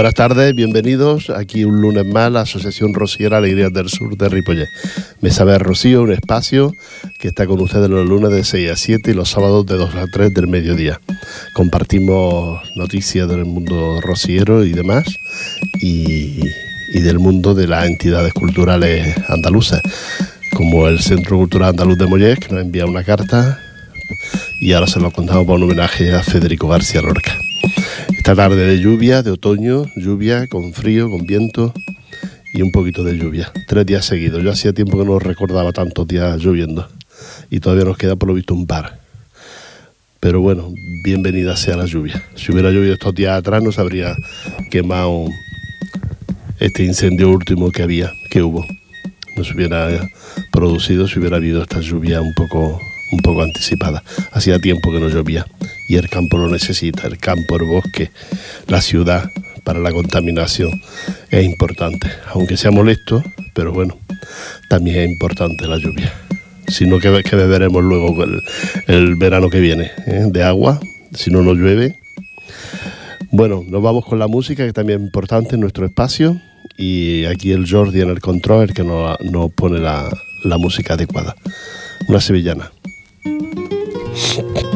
Buenas tardes, bienvenidos. Aquí un lunes más, la Asociación Rociera Alegrías del Sur de Ripollet. Me sabe Rocío, un espacio que está con ustedes los lunes de 6 a 7 y los sábados de 2 a 3 del mediodía. Compartimos noticias del mundo rociero y demás y, del mundo de las entidades culturales andaluzas, como el Centro Cultural Andaluz de Mollet, que nos envía una carta y ahora se lo contamos por un homenaje a Federico García Lorca. Esta tarde de lluvia, de otoño, lluvia con frío, con viento y un poquito de lluvia. Tres días seguidos. Yo hacía tiempo que no recordaba tantos días lloviendo y todavía nos queda por lo visto un par. Pero bueno, bienvenida sea la lluvia. Si hubiera llovido estos días atrás no se habría quemado este incendio último que había, que hubo. No se hubiera producido si hubiera habido esta lluvia un poco un poco anticipada. Hacía tiempo que no llovía y el campo lo necesita, el campo, el bosque, la ciudad para la contaminación es importante, aunque sea molesto, pero bueno, también es importante la lluvia. Si no, que, que beberemos luego el, verano que viene, ¿eh? de agua, si no nos llueve. Bueno, nos vamos con la música, que también es importante en nuestro espacio, y aquí el Jordi en el control, el que nos, pone la, la música adecuada. Una sevillana. shit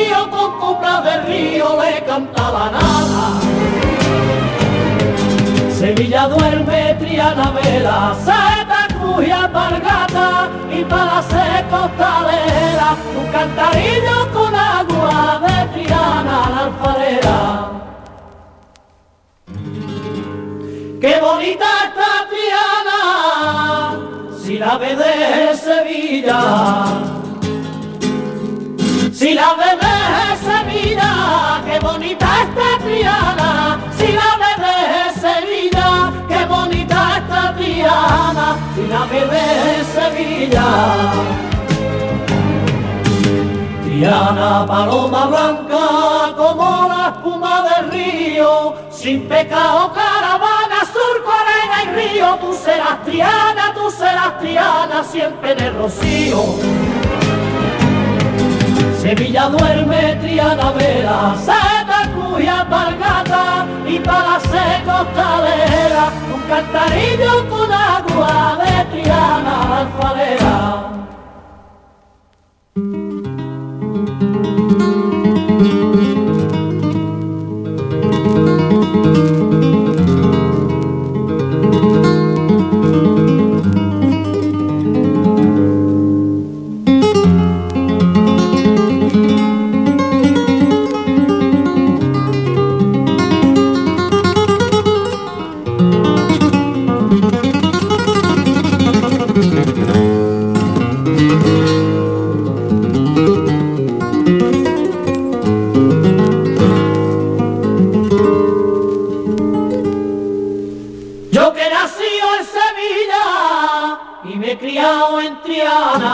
río, con coplas de río le canta la nada. Sevilla duerme, Triana vela, y alpargata y para ser costalera un cantarillo con agua de Triana la alfarera. Qué bonita está Triana si la ve de Sevilla. Si la ve bonita está Triana, si la ve de Sevilla, qué bonita está Triana y la de Sevilla. Triana, paloma blanca como la espuma del río, sin pecado caravana, surco, arena y río, tú serás Triana, tú serás Triana, siempre el rocío. Sevilla duerme, Triana vela, Santa Cruz y Alpargata, y para ser costalera, un cantarillo con agua de Triana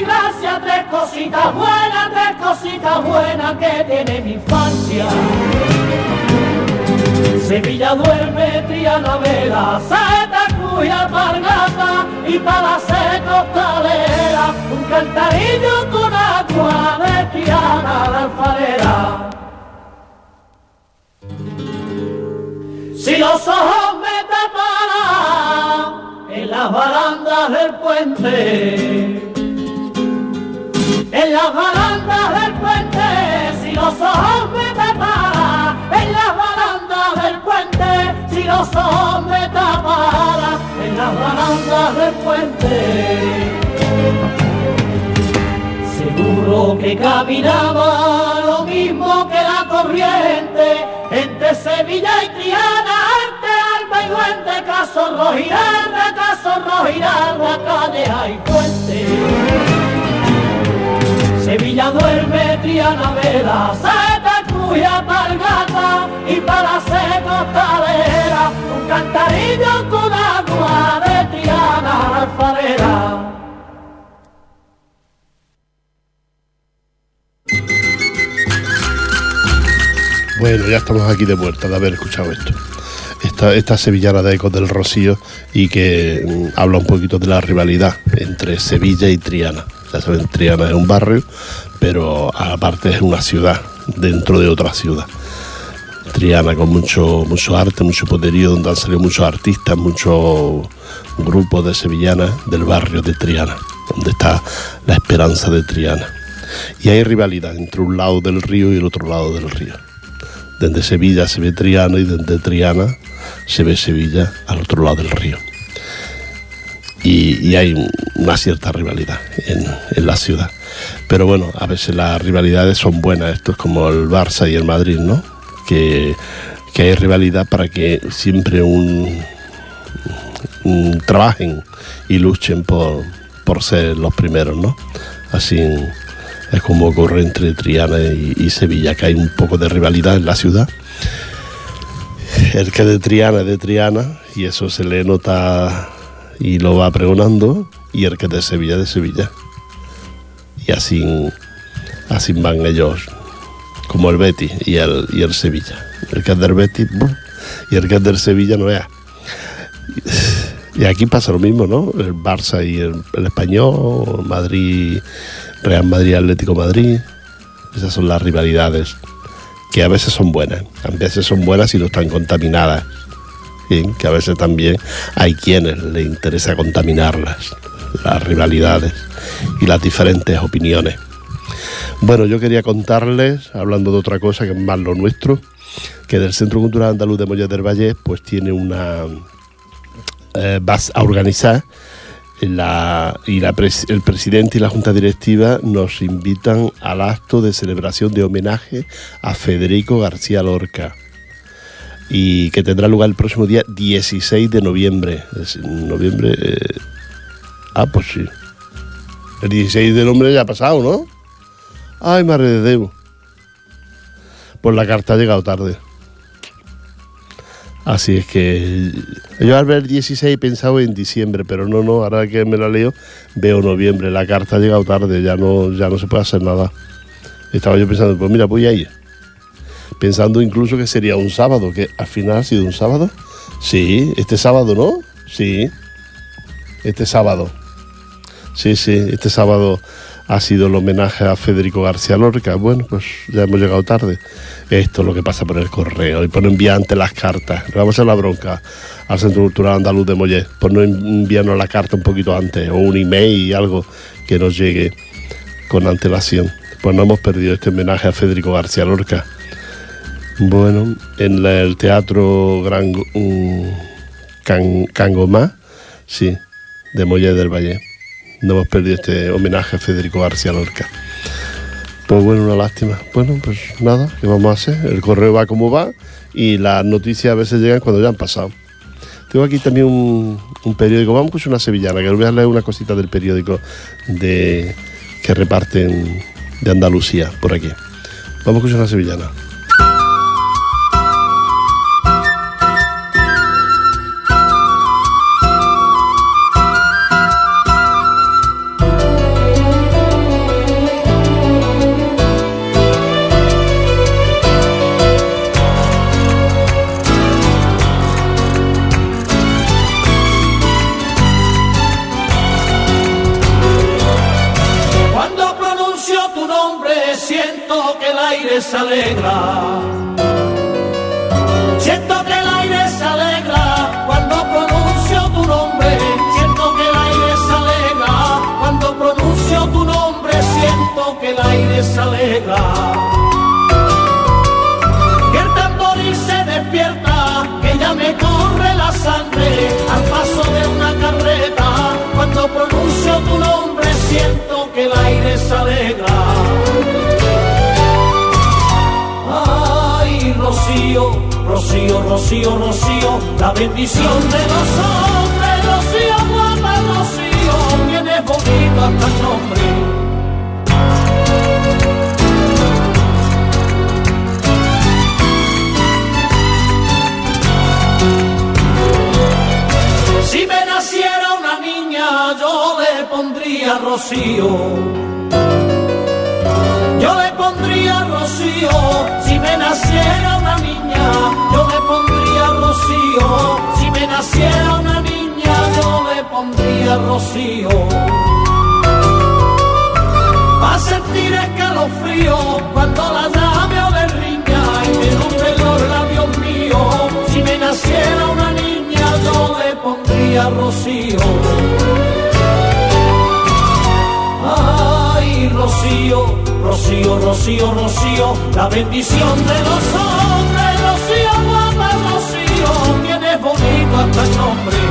puente y gracia, tres cositas buenas, tres cositas buenas que tiene mi infancia. Sevilla duerme, Triana vela, Saeta, Cuya, Pargata y para la costalera, un cantarillo con agua de Triana la alfarera. Si los ojos me taparan en las barandas del puente, en las barandas del puente, si los ojos me taparan en las barandas del puente, si los ojos me taparan en las barandas del puente. Seguro que caminaba lo mismo que la corriente entre Sevilla y Triana, arte, alba y duende, caso rojirarra, caso rojirarra, calle y fuente. Sevilla duerme, Triana vela, saeta, cruz y apargata, y para costalera, un cantarillo con agua de Triana alfarera. Bueno, ya estamos aquí de vuelta de haber escuchado esto. Esta, esta sevillana de Ecos del Rocío y que mm, habla un poquito de la rivalidad entre Sevilla y Triana. Ya saben, Triana es un barrio, pero aparte es una ciudad dentro de otra ciudad. Triana con mucho, mucho arte, mucho poderío, donde han salido muchos artistas, muchos grupos de sevillanas del barrio de Triana, donde está la esperanza de Triana. Y hay rivalidad entre un lado del río y el otro lado del río. Desde Sevilla se ve Triana y desde Triana se ve Sevilla al otro lado del río. Y, hay una cierta rivalidad en, en, la ciudad. Pero bueno, a veces las rivalidades son buenas. Esto es como el Barça y el Madrid, ¿no? Que, que hay rivalidad para que siempre un trabajen y luchen por, por ser los primeros, ¿no? Así es como ocurre entre Triana y, y, Sevilla, que hay un poco de rivalidad en la ciudad. El que de Triana es de Triana, y eso se le nota y lo va pregonando, y el que de Sevilla de Sevilla. Y así, así van ellos, como el Betty y el, y el Sevilla. El que es del Betty y el que es del Sevilla no vea. Y aquí pasa lo mismo, ¿no? El Barça y el, el Español, Madrid Real Madrid Atlético Madrid. Esas son las rivalidades que a veces son buenas, a veces son buenas y no están contaminadas. ¿Sí? Que a veces también hay quienes le interesa contaminarlas, las rivalidades y las diferentes opiniones. Bueno, yo quería contarles, hablando de otra cosa que es más lo nuestro, que del Centro Cultural Andaluz de Mollet del Valle pues tiene una... Eh, vas a organizar y el presidente y la junta directiva nos invitan al acto de celebración de homenaje a Federico García Lorca y que tendrá lugar el próximo día 16 de noviembre. Noviembre. Eh, ah, pues sí. El 16 de noviembre ya ha pasado, ¿no? Ay, madre de. Pues la carta ha llegado tarde. Así es que yo al ver 16 he pensado en diciembre, pero no, no, ahora que me la leo veo noviembre. La carta ha llegado tarde, ya no, ya no se puede hacer nada. Estaba yo pensando, pues mira, voy a ir. Pensando incluso que sería un sábado, que al final ha sido un sábado. Sí, este sábado, ¿no? Sí, este sábado. Sí, sí, este sábado ha sido el homenaje a Federico García Lorca. Bueno, pues ya hemos llegado tarde. Esto es lo que pasa por el correo y por no enviar antes las cartas. Vamos a la bronca al Centro Cultural Andaluz de Mollet por no enviarnos la carta un poquito antes o un email algo que nos llegue con antelación. Pues no hemos perdido este homenaje a Federico García Lorca. Bueno, en el Teatro Gran um, Can, Cangomá, sí, de Mollet del Valle no hemos perdido este homenaje a Federico García Lorca. Pues bueno, una lástima. Bueno, pues nada, ¿qué vamos a hacer? El correo va como va y las noticias a veces llegan cuando ya han pasado. Tengo aquí también un, periódico, vamos a escuchar una sevillana, que os voy a leer una cosita del periódico que reparten de Andalucía por aquí. Vamos a escuchar una sevillana. Rocío, Rocío, la bendición de los hombres, Rocío, Rocío, Rocío, la bendición de los hombres, Rocío, guapa, Rocío, tienes bonito hasta el nombre.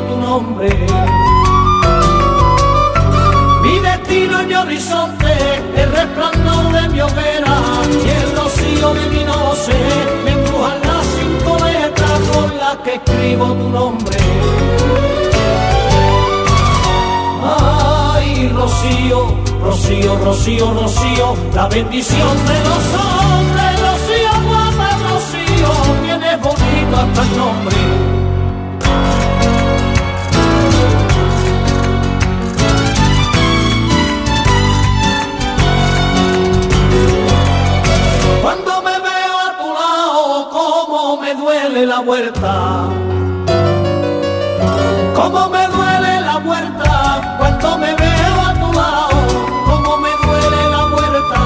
Tu nombre. Mi destino y mi horizonte, el resplandor de mi hoguera y el rocío de mi noche, me embrujan las cinco letras con las que escribo tu nombre. Ay, Rocío, Rocío, Rocío, Rocío, la bendición de los hombres, Rocío, guapa, Rocío, tienes bonito hasta el nombre. La huerta. Cómo me duele la huerta cuando me veo a tu lado. Cómo me duele la huerta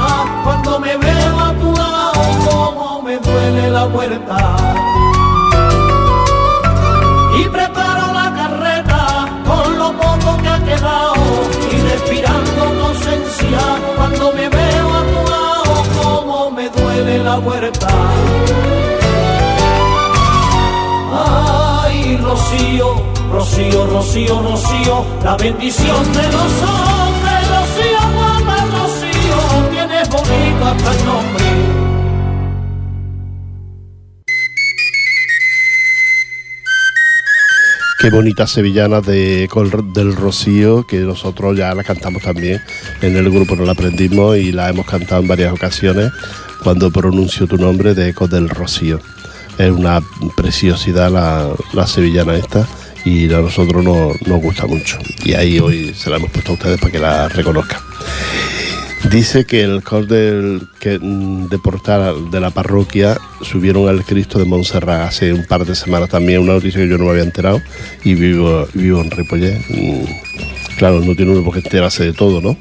cuando me veo a tu lado. Cómo me duele la huerta. Y preparo la carreta con lo poco que ha quedado y respirando tu ausencia cuando me veo a tu lado. Cómo me duele la huerta. Ay, Rocío, Rocío, Rocío, Rocío, la bendición de los hombres, Rocío, guapa, Rocío, tienes bonito hasta el nombre. Qué bonita sevillana de, Col- del Rocío, que nosotros ya la cantamos también en el grupo, nos la aprendimos y la hemos cantado en varias ocasiones cuando pronuncio tu nombre de Eco del Rocío. Es una preciosidad la, la sevillana esta y a nosotros nos, nos gusta mucho. Y ahí hoy se la hemos puesto a ustedes para que la reconozcan. Dice que el cor del, que, mm, de portal de la parroquia subieron al Cristo de Montserrat hace un par de semanas también, una noticia que yo no me había enterado y vivo, vivo en Ripollet. Mm, Claro, no tiene uno por qué enterarse de todo, ¿no?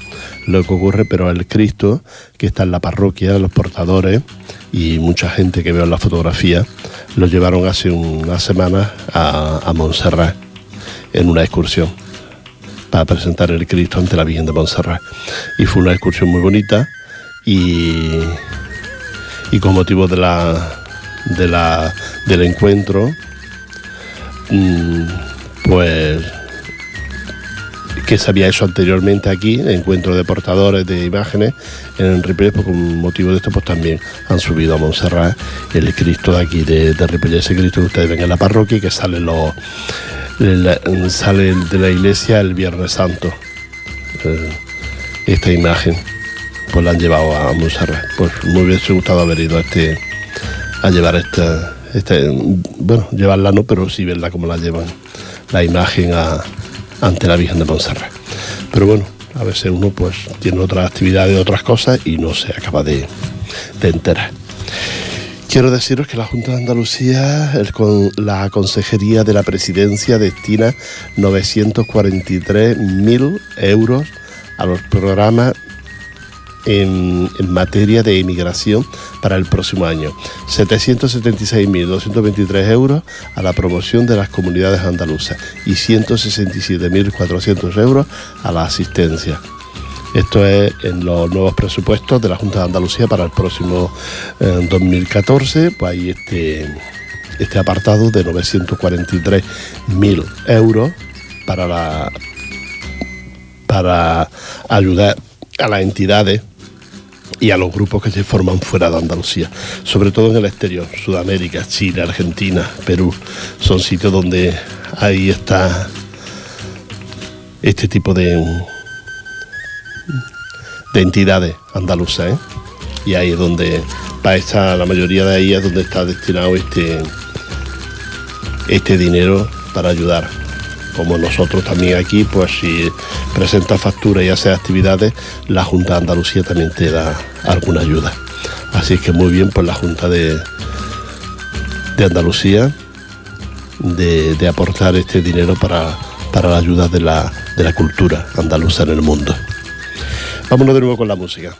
Lo que ocurre, pero el Cristo que está en la parroquia, los portadores y mucha gente que veo en la fotografía, lo llevaron hace unas semanas a, a Montserrat en una excursión para presentar el Cristo ante la Virgen de Montserrat. Y fue una excursión muy bonita y, y con motivo de la, de la, del encuentro, mm, pues que se había hecho anteriormente aquí, encuentro de portadores de imágenes en Ripollet, pues con motivo de esto pues también han subido a Montserrat el Cristo de aquí de, de ese Cristo que ustedes ven en la parroquia y que sale, los, sale de la iglesia el Viernes Santo. Eh, esta imagen pues la han llevado a Montserrat. Pues me hubiese gustado haber ido a este a llevar esta, este, bueno, llevarla no, pero sí verla como la llevan la imagen ante la Virgen de Montserrat. Pero bueno, a veces uno pues tiene otras actividades, otras cosas y no se acaba de, enterar. Quiero deciros que la Junta de Andalucía, con la Consejería de la Presidencia, destina 943.000 euros a los programas en, materia de inmigración para el próximo año. 776.223 euros a la promoción de las comunidades andaluzas y 167.400 euros a la asistencia. Esto es en los nuevos presupuestos de la Junta de Andalucía para el próximo 2014. Eh, pues hay este, este apartado de 943.000 euros para, la, para ayudar a las entidades y a los grupos que se forman fuera de Andalucía, sobre todo en el exterior, Sudamérica, Chile, Argentina, Perú, son sitios donde ahí está este tipo de, de entidades andaluzas, ¿eh? y ahí es donde para esta, la mayoría de ahí es donde está destinado este, este dinero para ayudar como nosotros también aquí, pues si presenta factura y hace actividades, la Junta de Andalucía también te da alguna ayuda. Así que muy bien por la Junta de, de Andalucía de, aportar este dinero para, para la ayuda de la, de la cultura andaluza en el mundo. Vámonos de nuevo con la música.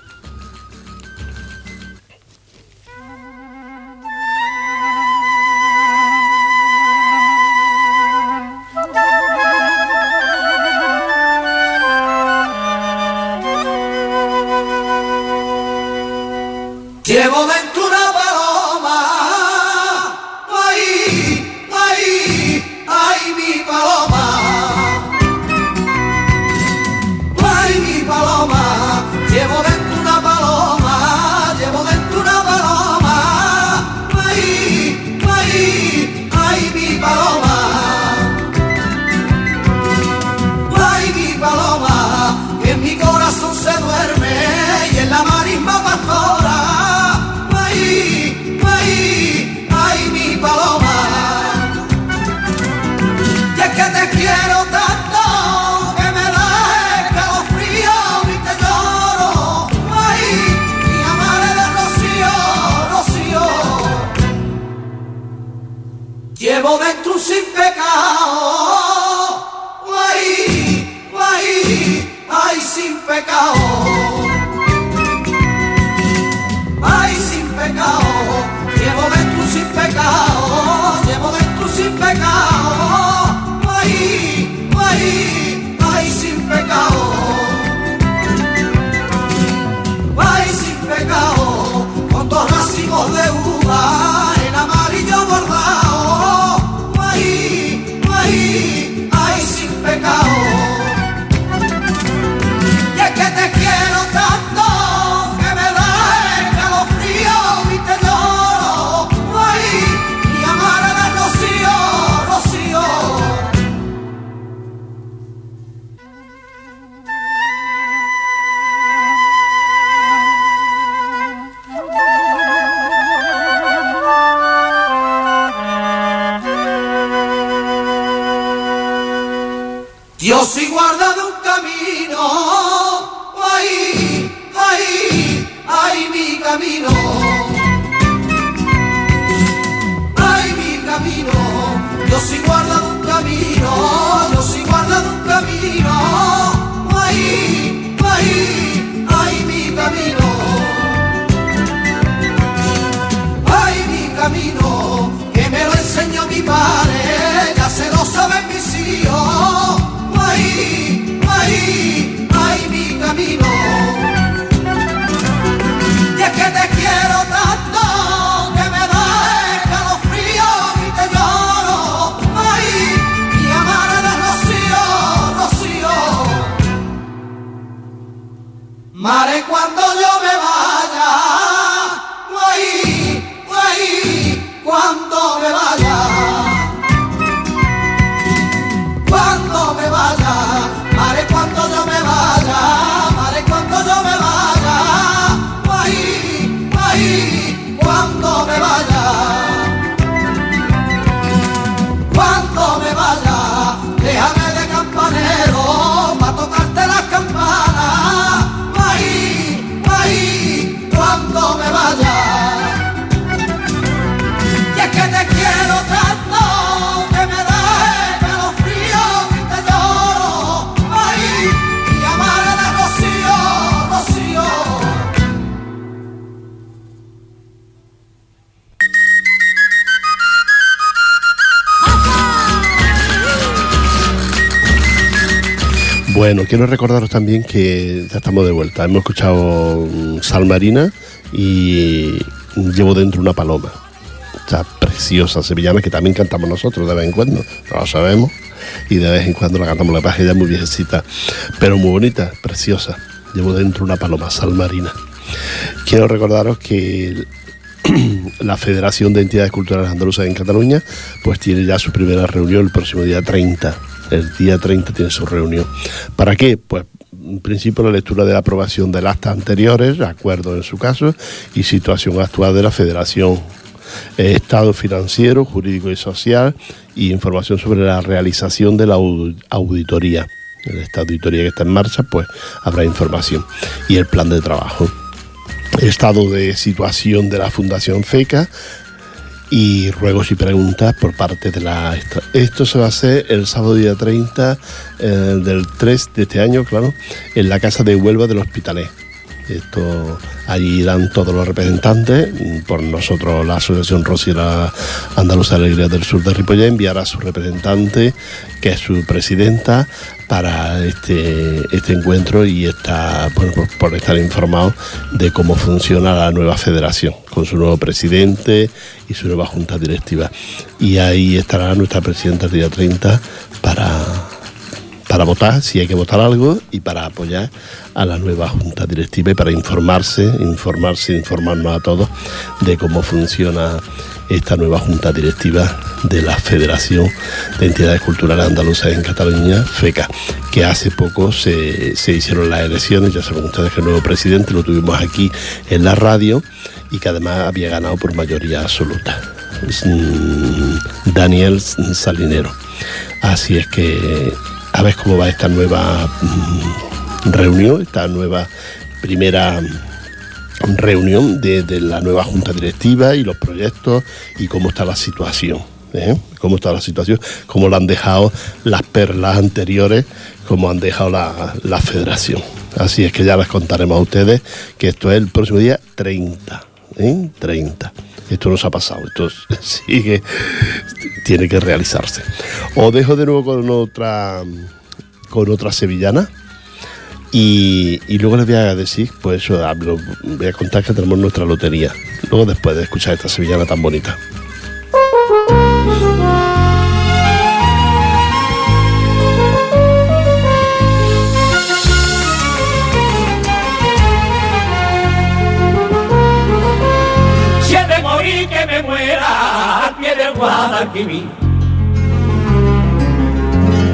cuando me vaya. Bueno, quiero recordaros también que ya estamos de vuelta. Hemos escuchado mm, Sal Marina y llevo dentro una paloma. Esta preciosa sevillana que también cantamos nosotros de vez en cuando, no lo sabemos. Y de vez en cuando la cantamos la paja, ya muy viejecita, pero muy bonita, preciosa. Llevo dentro una paloma, Sal Marina. Quiero recordaros que la Federación de Entidades Culturales Andaluzas en Cataluña, pues tiene ya su primera reunión el próximo día 30. El día 30 tiene su reunión. ¿Para qué? Pues en principio la lectura de la aprobación del acta anteriores, acuerdo en su caso, y situación actual de la Federación. Eh, estado financiero, jurídico y social y información sobre la realización de la auditoría. Esta auditoría que está en marcha, pues habrá información. Y el plan de trabajo estado de situación de la Fundación FECA y ruegos y preguntas por parte de la... Esto se va a hacer el sábado día 30 eh, del 3 de este año, claro, en la Casa de Huelva del Hospitalet. Esto allí irán todos los representantes, por nosotros la Asociación Rosiera Andaluza Alegría del Sur de Ripollet enviará a su representante, que es su presidenta, para este, este encuentro y está bueno, por, estar informado de cómo funciona la nueva federación, con su nuevo presidente y su nueva junta directiva. Y ahí estará nuestra presidenta el día 30 para para votar si hay que votar algo y para apoyar a la nueva junta directiva y para informarse, informarse, informarnos a todos de cómo funciona esta nueva junta directiva de la Federación de Entidades Culturales Andaluzas en Cataluña, FECA, que hace poco se, hicieron las elecciones, ya saben ustedes que el nuevo presidente lo tuvimos aquí en la radio y que además había ganado por mayoría absoluta. Mm, Daniel Salinero. Así es que a ver cómo va esta nueva mm, reunión, esta nueva primera reunión de, la nueva junta directiva y los proyectos y cómo está la situación. ¿eh? Cómo está la situación, cómo la han dejado las perlas anteriores, cómo han dejado la, federación. Así es que ya les contaremos a ustedes que esto es el próximo día 30. ¿Eh? 30. Esto nos ha pasado, esto sigue, tiene que realizarse. Os dejo de nuevo con otra, con otra sevillana. Y, luego les voy a decir, pues eso, voy a contar que tenemos nuestra lotería. Luego después de escuchar esta sevillana tan bonita.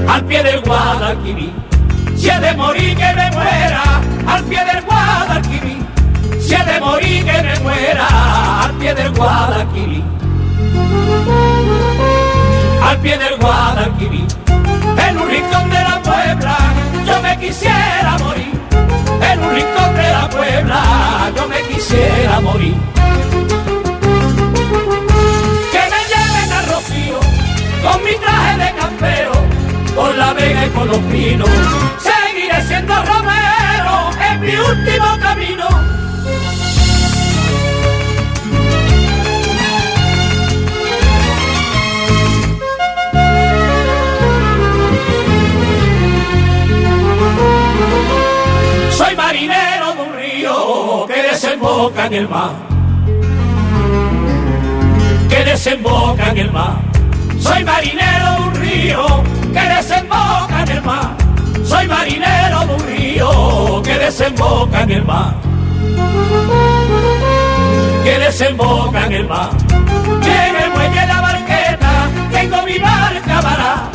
Al pie del Guadalquivir. Si he de morir que me muera, al pie del Guadalquivir. Si he de morir que me muera, al pie del Guadalquivir. Al pie del Guadalquivir. En un rincón de la Puebla, yo me quisiera morir. En un rincón de la Puebla, yo me quisiera morir. Con mi traje de campero, con la vega y con los pinos. Seguiré siendo romero en mi último camino. Soy marinero de un río que desemboca en el mar. Que desemboca en el mar soy marinero de un río que desemboca en el mar. Soy marinero de un río que desemboca en el mar. Que desemboca en el mar. Y en el muelle la barqueta tengo mi barca vará.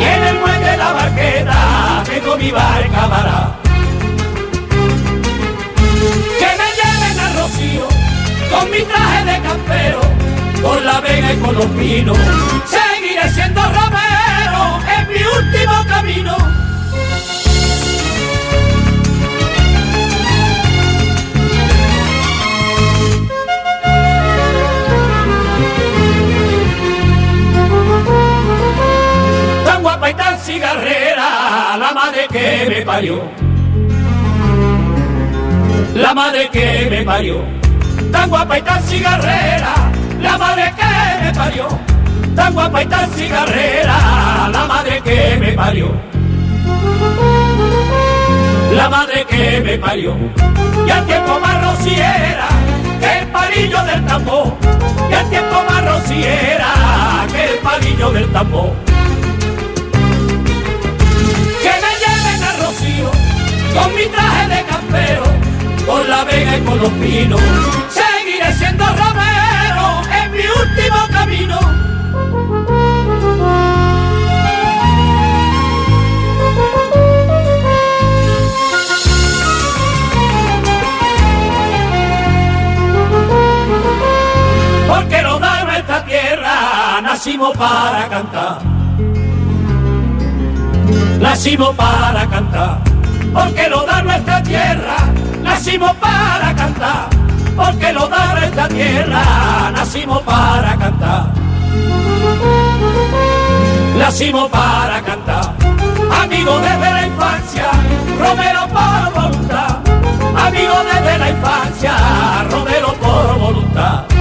Y en el muelle la barqueta tengo mi barca vará. Que me lleven al rocío con mi traje de campero con la vega y con los pinos. Seguiré siendo romero en mi último camino. Tan guapa y tan cigarrera, la madre que me parió. La madre que me parió, tan guapa y tan cigarrera, la madre que me parió, tan guapa y tan cigarrera, la madre que me parió. la madre que me parió. Y al tiempo más rociera que el palillo del tambor. Y al tiempo más rociera que el palillo del tambor. Que me lleven al rocío con mi traje de campero, con la vega y con los pinos. Seguiré siendo romero nacimos para cantar. Nacimos para cantar, porque lo da nuestra tierra, nacimos para cantar, porque lo da nuestra tierra, nacimos para cantar. Nacimos para cantar, amigos desde la infancia, Romero por voluntad, amigos desde la infancia, Romero por voluntad.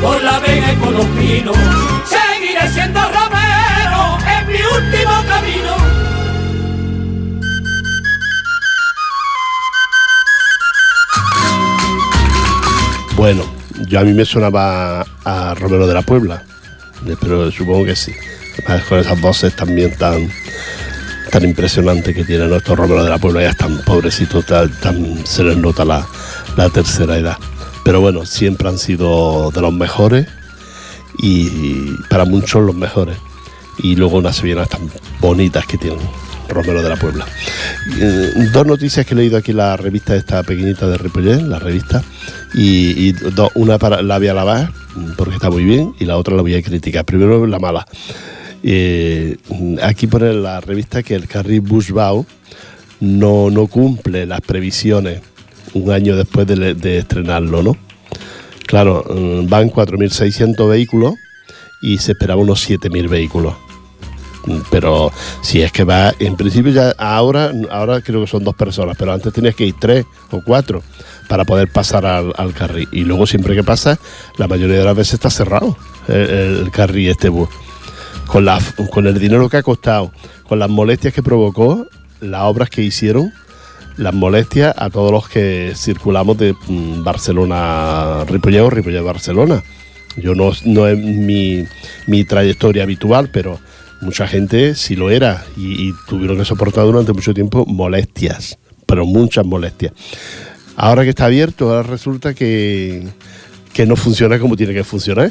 Con la vega y con los pinos, seguiré siendo romero en mi último camino. Bueno, yo a mí me sonaba a Romero de la Puebla, pero supongo que sí. Con esas voces también tan tan impresionantes que tiene nuestro Romero de la Puebla, ya están pobrecitos, tan, se les nota la tercera edad. Pero bueno, siempre han sido de los mejores y para muchos los mejores. Y luego unas sevillanas tan bonitas que tienen Romero de la Puebla. Eh, dos noticias que he leído aquí en la revista esta pequeñita de Ripollet, la revista, y, una para la voy a lavar porque está muy bien y la otra la voy a criticar. Primero la mala. Eh, aquí pone la revista que el carril Bushbau no, no cumple las previsiones un año después de, estrenarlo, ¿no? Claro, mm, van 4.600 vehículos y se esperaba unos 7.000 vehículos. Mm, pero si es que va, en principio ya ahora, ahora creo que son dos personas, pero antes tenías que ir tres o cuatro para poder pasar al, carril. Y luego siempre que pasa, la mayoría de las veces está cerrado el, carril este bus. Con, la, con el dinero que ha costado, con las molestias que provocó, las obras que hicieron, las molestias a todos los que circulamos de mm, Barcelona Ripollet o Ripollet Barcelona. Yo no, no es mi, mi, trayectoria habitual, pero mucha gente sí lo era y, tuvieron que soportar durante mucho tiempo molestias, pero muchas molestias. Ahora que está abierto, ahora resulta que, que no funciona como tiene que funcionar.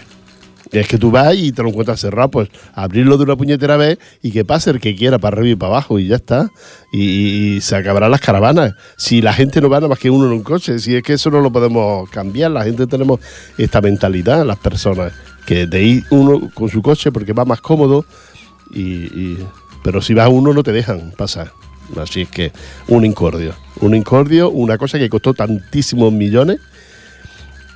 Es que tú vas y te lo encuentras cerrado, pues abrirlo de una puñetera vez y que pase el que quiera para arriba y para abajo y ya está. Y, se acabarán las caravanas. Si la gente no va nada más que uno en un coche, si es que eso no lo podemos cambiar, la gente tenemos esta mentalidad, las personas, que de ir uno con su coche porque va más cómodo, y, pero si va uno no te dejan pasar. Así es que un incordio, un incordio, una cosa que costó tantísimos millones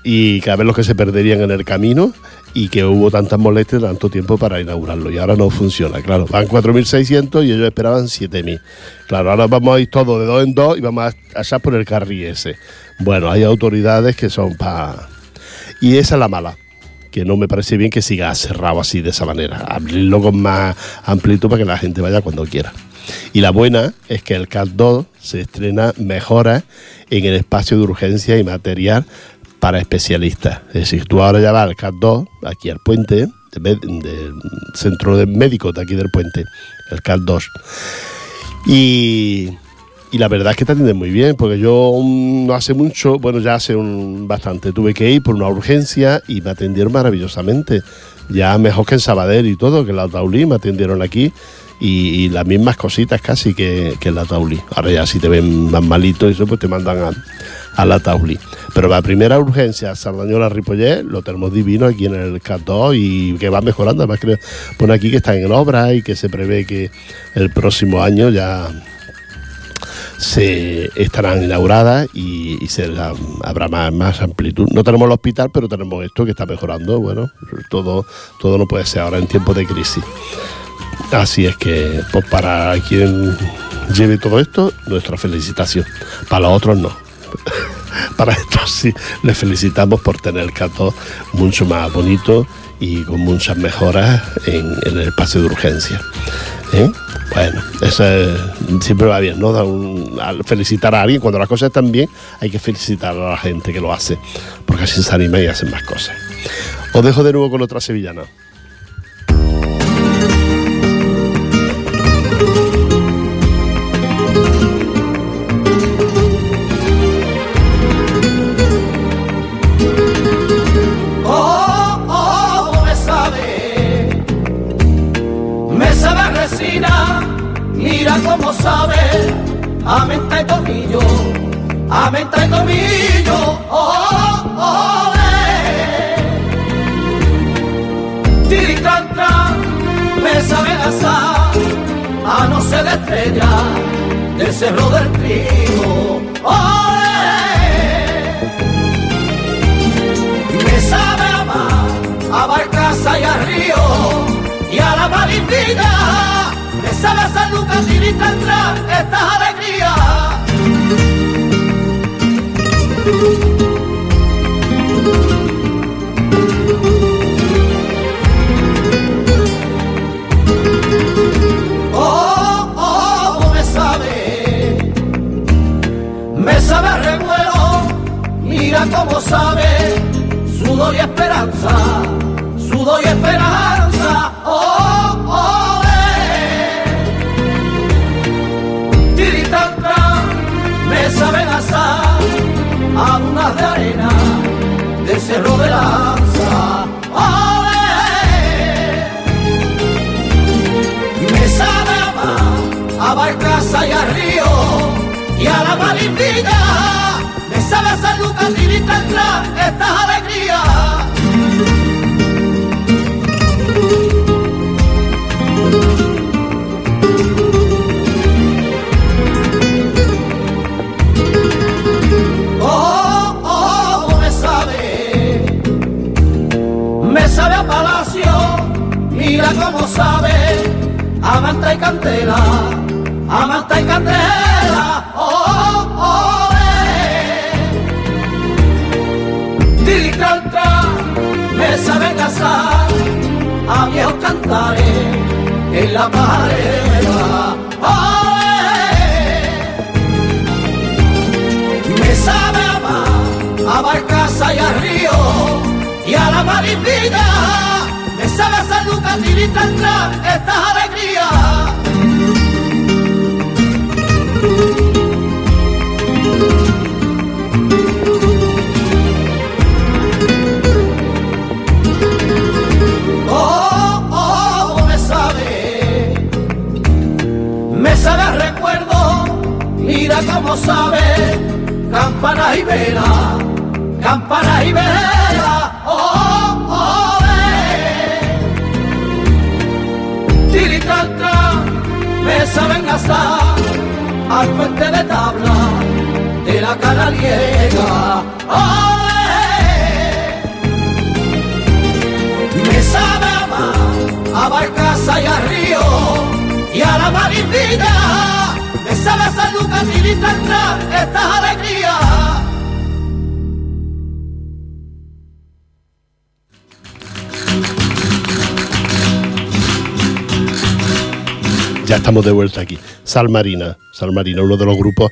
y cada vez los que se perderían en el camino y que hubo tantas molestias tanto tiempo para inaugurarlo y ahora no funciona, claro, van 4.600 y ellos esperaban 7.000. Claro, ahora vamos a ir todos de dos en dos y vamos a allá por el carril ese. Bueno, hay autoridades que son para... Y esa es la mala, que no me parece bien que siga cerrado así de esa manera, abrirlo con más amplitud para que la gente vaya cuando quiera. Y la buena es que el CAT 2 se estrena mejora en el espacio de urgencia y material para especialistas. Es decir, tú ahora ya vas al CAT 2, aquí al puente, del centro de médicos de aquí del puente, el CAT 2. Y, la verdad es que te atienden muy bien, porque yo no hace mucho, bueno, ya hace un bastante, tuve que ir por una urgencia y me atendieron maravillosamente. Ya mejor que en Sabadell y todo, que en la Taulí me atendieron aquí y, las mismas cositas casi que, en la Taulí. Ahora ya si te ven más malito y eso, pues te mandan a, a la Tauli. Pero la primera urgencia, Sardañola Ripollet, lo tenemos divino aquí en el CAT2 y que va mejorando. Además, que pone aquí que está en obra y que se prevé que el próximo año ya se estarán inauguradas y, se habrá más, más, amplitud. No tenemos el hospital, pero tenemos esto que está mejorando. Bueno, todo, todo no puede ser ahora en tiempos de crisis. Así es que, pues para quien lleve todo esto, nuestra felicitación. Para los otros no. para esto sí, les felicitamos por tener el canto mucho más bonito y con muchas mejoras en, el espacio de urgencia. ¿eh? Bueno, eso siempre va bien, ¿no? felicitar a alguien, cuando las cosas están bien, hay que felicitar a la gente que lo hace, porque así se anima y hacen más cosas. Os dejo de nuevo con otra sevillana. Como sabe, a menta y tomillo, a menta y tomillo, oh, oh, eh. me sabe asar, a no ser de estrella, del cerro del trigo, oh, eh. me sabe amar, a Barcaza y a Río, y a la Marimbita sabe San Lucas y atrás estas alegrías. Oh, oh, me sabe, me sabe revuelo, mira cómo sabe, sudor y esperanza, sudor y esperanza, del cerro de lanza. Me sabe amar a Barcaza y a Río y a la Marimbita. Me sabe a San Lucas y estas alegrías. Como sabe, amanta y candela, amanta y candela, oh, oh, eh. me sabe casar, a viejos cantares en la pared, oh, eh. me sabe amar, a Barcaza y a Río y a la Marimbita Estas alegrías. Oh, oh, me sabe, me sabe recuerdo, mira cómo sabe, campana y vela, campana la Marimbita. Me sabe a San Lucas y estas alegrías. Ya estamos de vuelta aquí. Salmarina, Salmarina, uno de los grupos,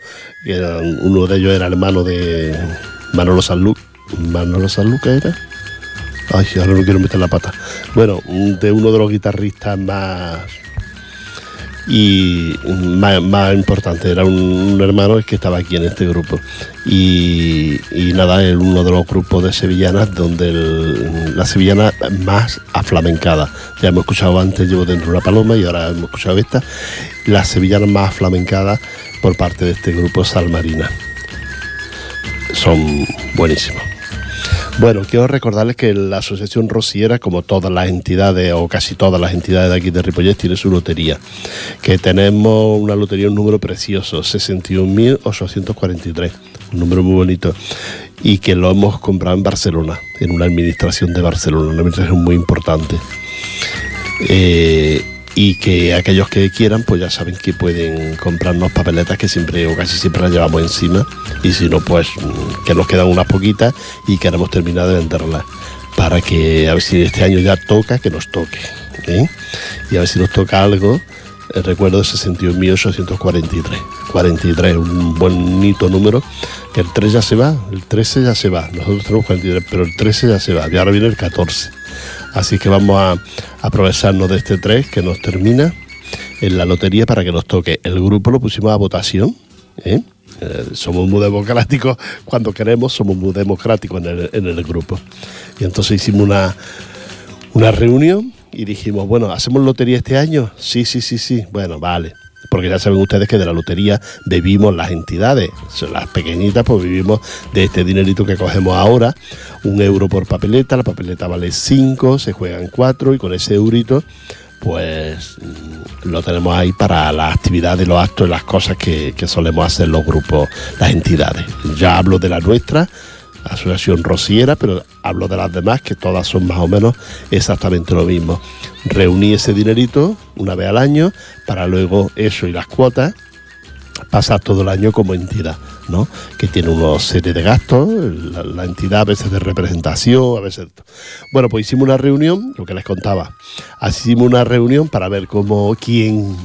uno de ellos era hermano de Manolo Sanluca. ¿Manolo Sanluca era? Ay, ahora no quiero meter la pata. Bueno, de uno de los guitarristas más y más, importante, era un, hermano que estaba aquí en este grupo. Y, nada, es uno de los grupos de sevillanas donde la sevillana más aflamencada. Ya hemos escuchado antes, llevo dentro una paloma y ahora hemos escuchado esta. La sevillana más aflamencada por parte de este grupo Salmarina. Son buenísimos. Bueno, quiero recordarles que la Asociación Rociera, como todas las entidades o casi todas las entidades de aquí de Ripollet, tiene su lotería. Que tenemos una lotería, un número precioso, 61.843, un número muy bonito. Y que lo hemos comprado en Barcelona, en una administración de Barcelona, una administración muy importante. Eh, y que aquellos que quieran pues ya saben que pueden comprarnos papeletas que siempre o casi siempre las llevamos encima. Y si no pues mm, que nos quedan unas poquitas y queremos terminar de venderlas. Para que a ver si este año ya toca que nos toque ¿eh? y a ver si nos toca algo. El recuerdo de 61.843 43 un bonito número. Que el 3 ya se va el 13 ya se va. Nosotros tenemos 43 pero el 13 ya se va. Y ahora viene el 14 Así que vamos a aprovecharnos de este 3 que nos termina en la lotería para que nos toque. El grupo lo pusimos a votación. ¿eh? Eh, somos muy democráticos cuando queremos, somos muy democráticos en el, grupo. Y entonces hicimos una, una reunión y dijimos, bueno, ¿hacemos lotería este año? Sí, sí, sí, sí. Bueno, vale porque ya saben ustedes que de la lotería vivimos las entidades, las pequeñitas pues vivimos de este dinerito que cogemos ahora, un euro por papeleta, la papeleta vale 5, se juegan 4 y con ese eurito pues mm, lo tenemos ahí para las actividades, los actos y las cosas que, que solemos hacer los grupos, las entidades. Ya hablo de la nuestra, Asociación Rociera, pero hablo de las demás, que todas son más o menos exactamente lo mismo. Reuní ese dinerito una vez al año para luego eso y las cuotas pasar todo el año como entidad, ¿no? Que tiene una serie de gastos, la, entidad a veces de representación, a veces... Bueno, pues hicimos una reunión, lo que les contaba, hicimos una reunión para ver cómo, quién,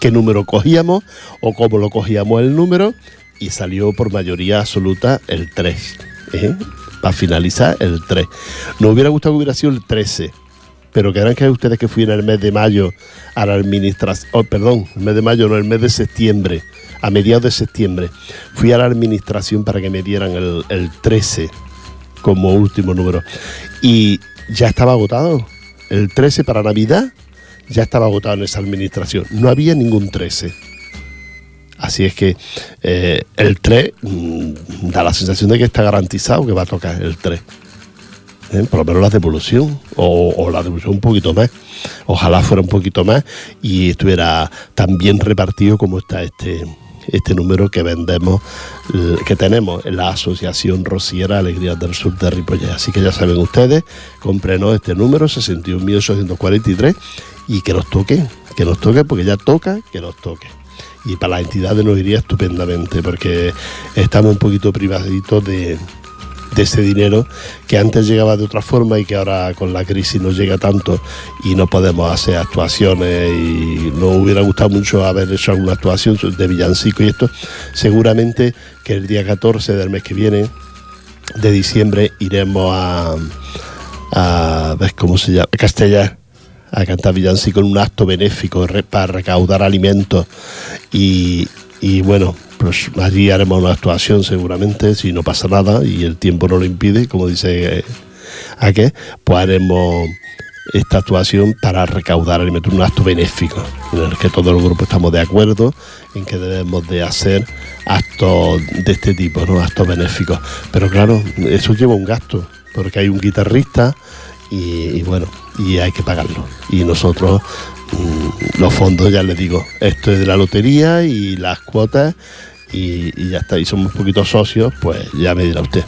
qué número cogíamos o cómo lo cogíamos el número y salió por mayoría absoluta el 3 ¿eh? para finalizar el 3. Nos hubiera gustado que hubiera sido el 13, pero querrán que ustedes que fui en el mes de mayo a la administración, oh, perdón, el mes de mayo, no, el mes de septiembre, a mediados de septiembre, fui a la administración para que me dieran el, el 13 como último número. Y ya estaba agotado. El 13 para Navidad ya estaba agotado en esa administración. No había ningún 13. Así es que eh, el 3 mm, da la sensación de que está garantizado que va a tocar el 3. ¿Eh? Por lo menos la devolución, o, la devolución un poquito más. Ojalá fuera un poquito más y estuviera tan bien repartido como está este, este número que vendemos, que tenemos en la Asociación Rociera Alegría del Sur de Ripollet. Así que ya saben ustedes, cómprenos este número, 61.843, y que nos toque, que nos toque, porque ya toca que nos toque y para las entidades nos iría estupendamente porque estamos un poquito privaditos de, ese dinero que antes llegaba de otra forma y que ahora con la crisis no llega tanto y no podemos hacer actuaciones y nos hubiera gustado mucho haber hecho alguna actuación de villancico y esto. Seguramente que el día 14 del mes que viene de diciembre iremos a ver cómo se llama Castellar a cantar villancico en un acto benéfico para recaudar alimentos y, bueno, pues allí haremos una actuación seguramente, si no pasa nada y el tiempo no lo impide, como dice eh, a qué, pues haremos esta actuación para recaudar alimentos, un acto benéfico, en el que todos los grupos estamos de acuerdo en que debemos de hacer actos de este tipo, ¿no? actos benéficos. Pero claro, eso lleva un gasto, porque hay un guitarrista, y, bueno, y hay que pagarlo. Y nosotros, mm, los fondos, ya les digo, esto es de la lotería y las cuotas y, ya está, y somos un poquito socios, pues ya me dirá usted.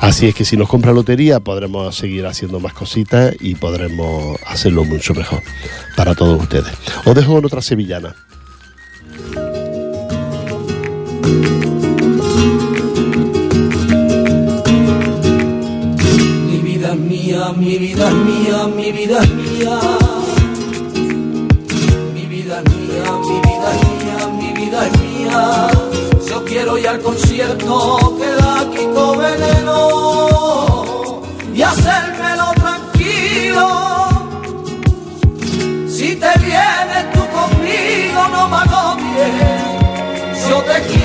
Así es que si nos compra lotería podremos seguir haciendo más cositas y podremos hacerlo mucho mejor para todos ustedes. Os dejo con otra sevillana. Mi vida es mía, mi vida es mía. Mi vida es mía, mi vida es mía, mi vida es mía. Yo quiero ir al concierto que da Kiko Veneno y hacérmelo tranquilo. Si te vienes tú conmigo, no me agobies. Yo te quiero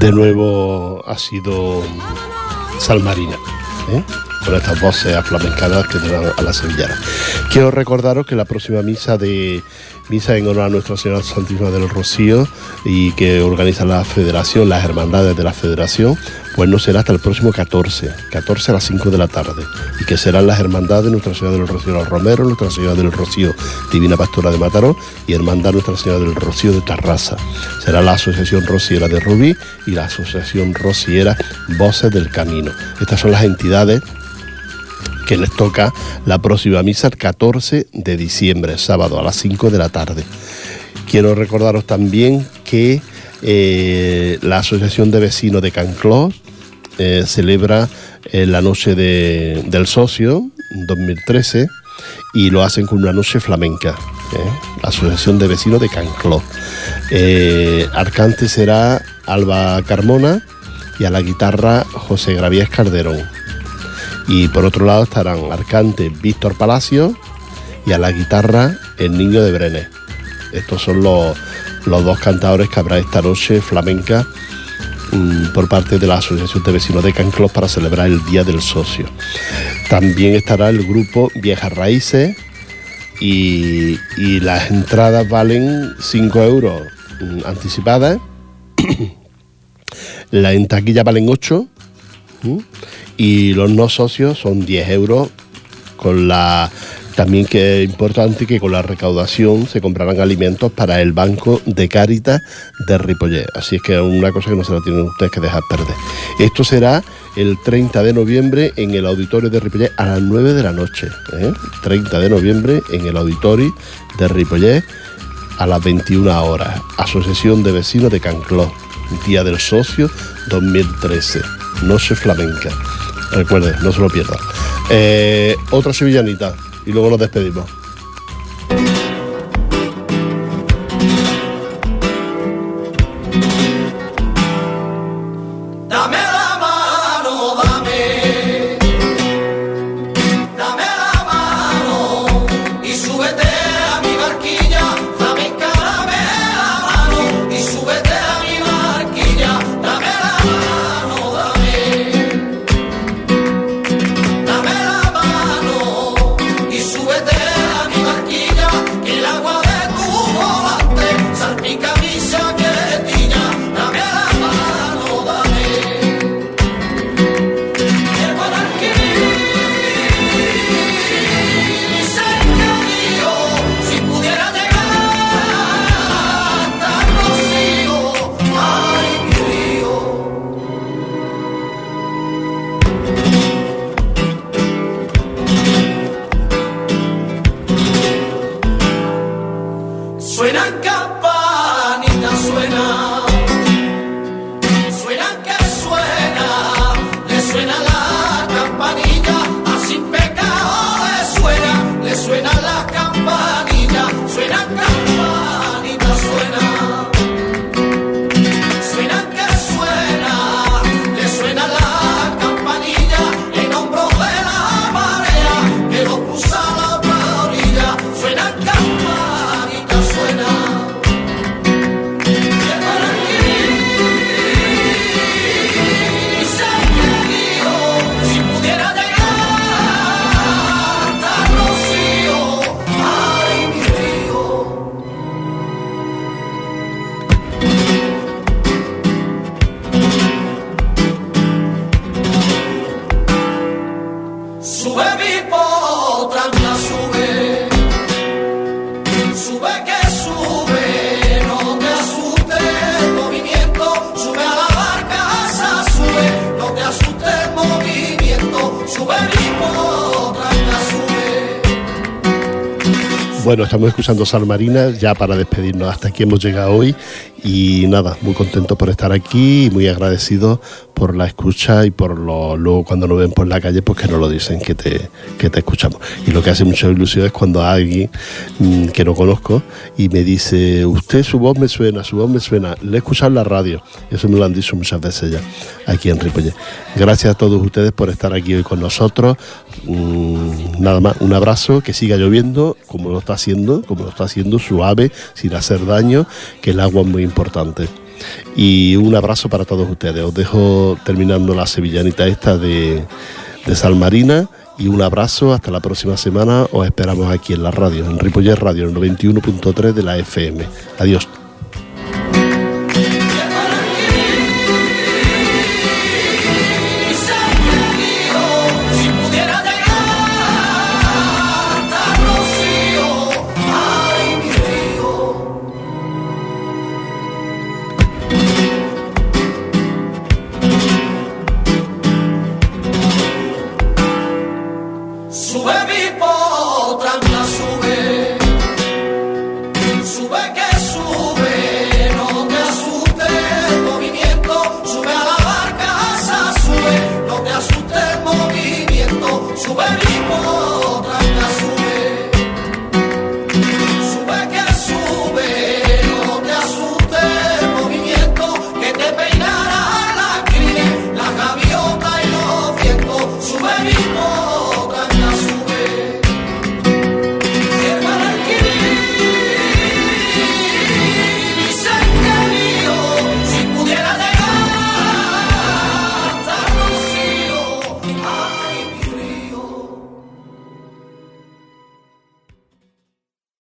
de nuevo ha sido Salmarina, ¿eh? con estas voces aflamencadas que dan a la sevillana. Quiero recordaros que la próxima misa de misa en honor a Nuestra Señora Santísima del Rocío y que organiza la Federación, las hermandades de la Federación, pues no será hasta el próximo 14, 14 a las 5 de la tarde, y que serán las hermandades de Nuestra Señora del Rocío Los Romero, Nuestra Señora del Rocío Divina Pastora de Mataró y Hermandad Nuestra Señora del Rocío de Tarrasa. Será la Asociación Rociera de Rubí y la Asociación Rociera Voces del Camino. Estas son las entidades que les toca la próxima misa el 14 de diciembre, sábado a las 5 de la tarde. Quiero recordaros también que eh, la Asociación de Vecinos de Canclós eh, celebra eh, la Noche del Socio 2013 y lo hacen con una noche flamenca. La Asociación de Vecinos de Canclós. Arcante será Alba Carmona y a la guitarra José Gravías Calderón. Y por otro lado estarán Arcante Víctor Palacio y a la guitarra El Niño de Brenes. Estos son los, los dos cantadores que habrá esta noche flamenca mm, por parte de la Asociación de Vecinos de Canclos para celebrar el Día del Socio. También estará el grupo Viejas Raíces y, las entradas valen 5 euros mm, anticipadas. la en taquilla valen 8 y los no socios son 10 euros con la también que es importante que con la recaudación se comprarán alimentos para el Banco de Cáritas de Ripollet. Así es que es una cosa que no se la tienen ustedes que dejar perder. Esto será el 30 de noviembre en el auditorio de Ripollet a las 9 de la noche. 30 ¿eh? de noviembre en el auditorio de Ripollet a las 21 horas. Asociación de Vecinos de Cancló. Día del Socio 2013. Noche flamenca. Recuerde, no se lo pierda. Eh, otra sevillanita y luego nos despedimos. Escuchando Sal Marina ya para despedirnos. Hasta aquí hemos llegado hoy y nada, muy contento por estar aquí y muy agradecido por la escucha y por lo, luego cuando nos ven por la calle, pues que nos lo dicen, que te, que te escuchamos. Y lo que hace mucha ilusión es cuando alguien mm, que no conozco y me dice, usted su voz me suena, su voz me suena, le he la radio. Eso me lo han dicho muchas veces ya aquí en Ripollet. Gracias a todos ustedes por estar aquí hoy con nosotros. Mm, nada más, un abrazo, que siga lloviendo como lo está haciendo, como lo está haciendo suave, sin hacer daño, que el agua es muy importante. Y un abrazo para todos ustedes. Os dejo terminando la sevillanita esta de, de Salmarina y un abrazo hasta la próxima semana. Os esperamos aquí en la radio, en Ripollet Radio, el 91.3 de la FM. Adiós.